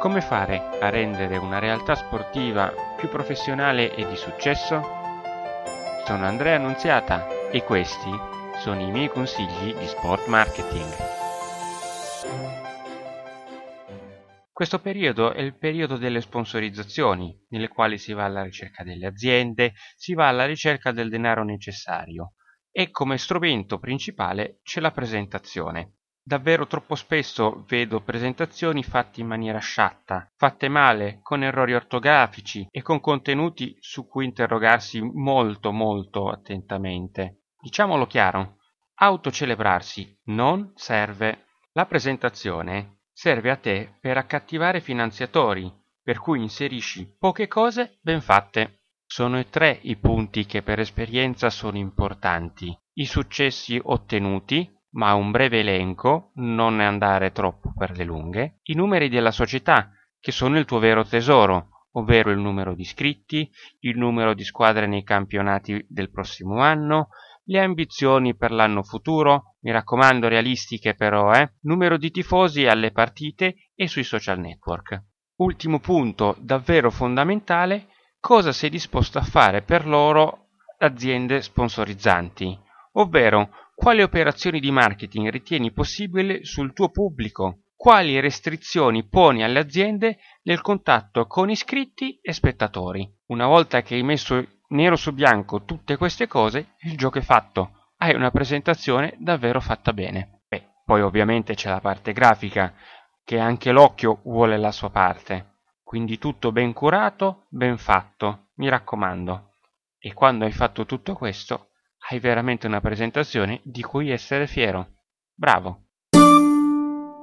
Come fare a rendere una realtà sportiva più professionale e di successo? Sono Andrea Annunziata e questi sono i miei consigli di sport marketing. Questo periodo è il periodo delle sponsorizzazioni, nelle quali si va alla ricerca delle aziende, si va alla ricerca del denaro necessario e come strumento principale c'è la presentazione. Davvero troppo spesso vedo presentazioni fatte in maniera sciatta, fatte male, con errori ortografici e con contenuti su cui interrogarsi molto molto attentamente. Diciamolo chiaro, autocelebrarsi non serve. La presentazione serve a te per accattivare finanziatori, per cui inserisci poche cose ben fatte. Sono tre i punti che per esperienza sono importanti. I successi ottenuti, ma un breve elenco, non andare troppo per le lunghe, i numeri della società, che sono il tuo vero tesoro, ovvero il numero di iscritti, il numero di squadre nei campionati del prossimo anno, le ambizioni per l'anno futuro, mi raccomando realistiche però, eh, numero di tifosi alle partite e sui social network. Ultimo punto davvero fondamentale, cosa sei disposto a fare per loro aziende sponsorizzanti, ovvero quali operazioni di marketing ritieni possibile sul tuo pubblico, quali restrizioni poni alle aziende nel contatto con iscritti e spettatori. Una volta che hai messo nero su bianco tutte queste cose, il gioco è fatto. Hai una presentazione davvero fatta bene. Beh, poi ovviamente c'è la parte grafica, che anche l'occhio vuole la sua parte. Quindi tutto ben curato, ben fatto, mi raccomando. E quando hai fatto tutto questo, hai veramente una presentazione di cui essere fiero. Bravo!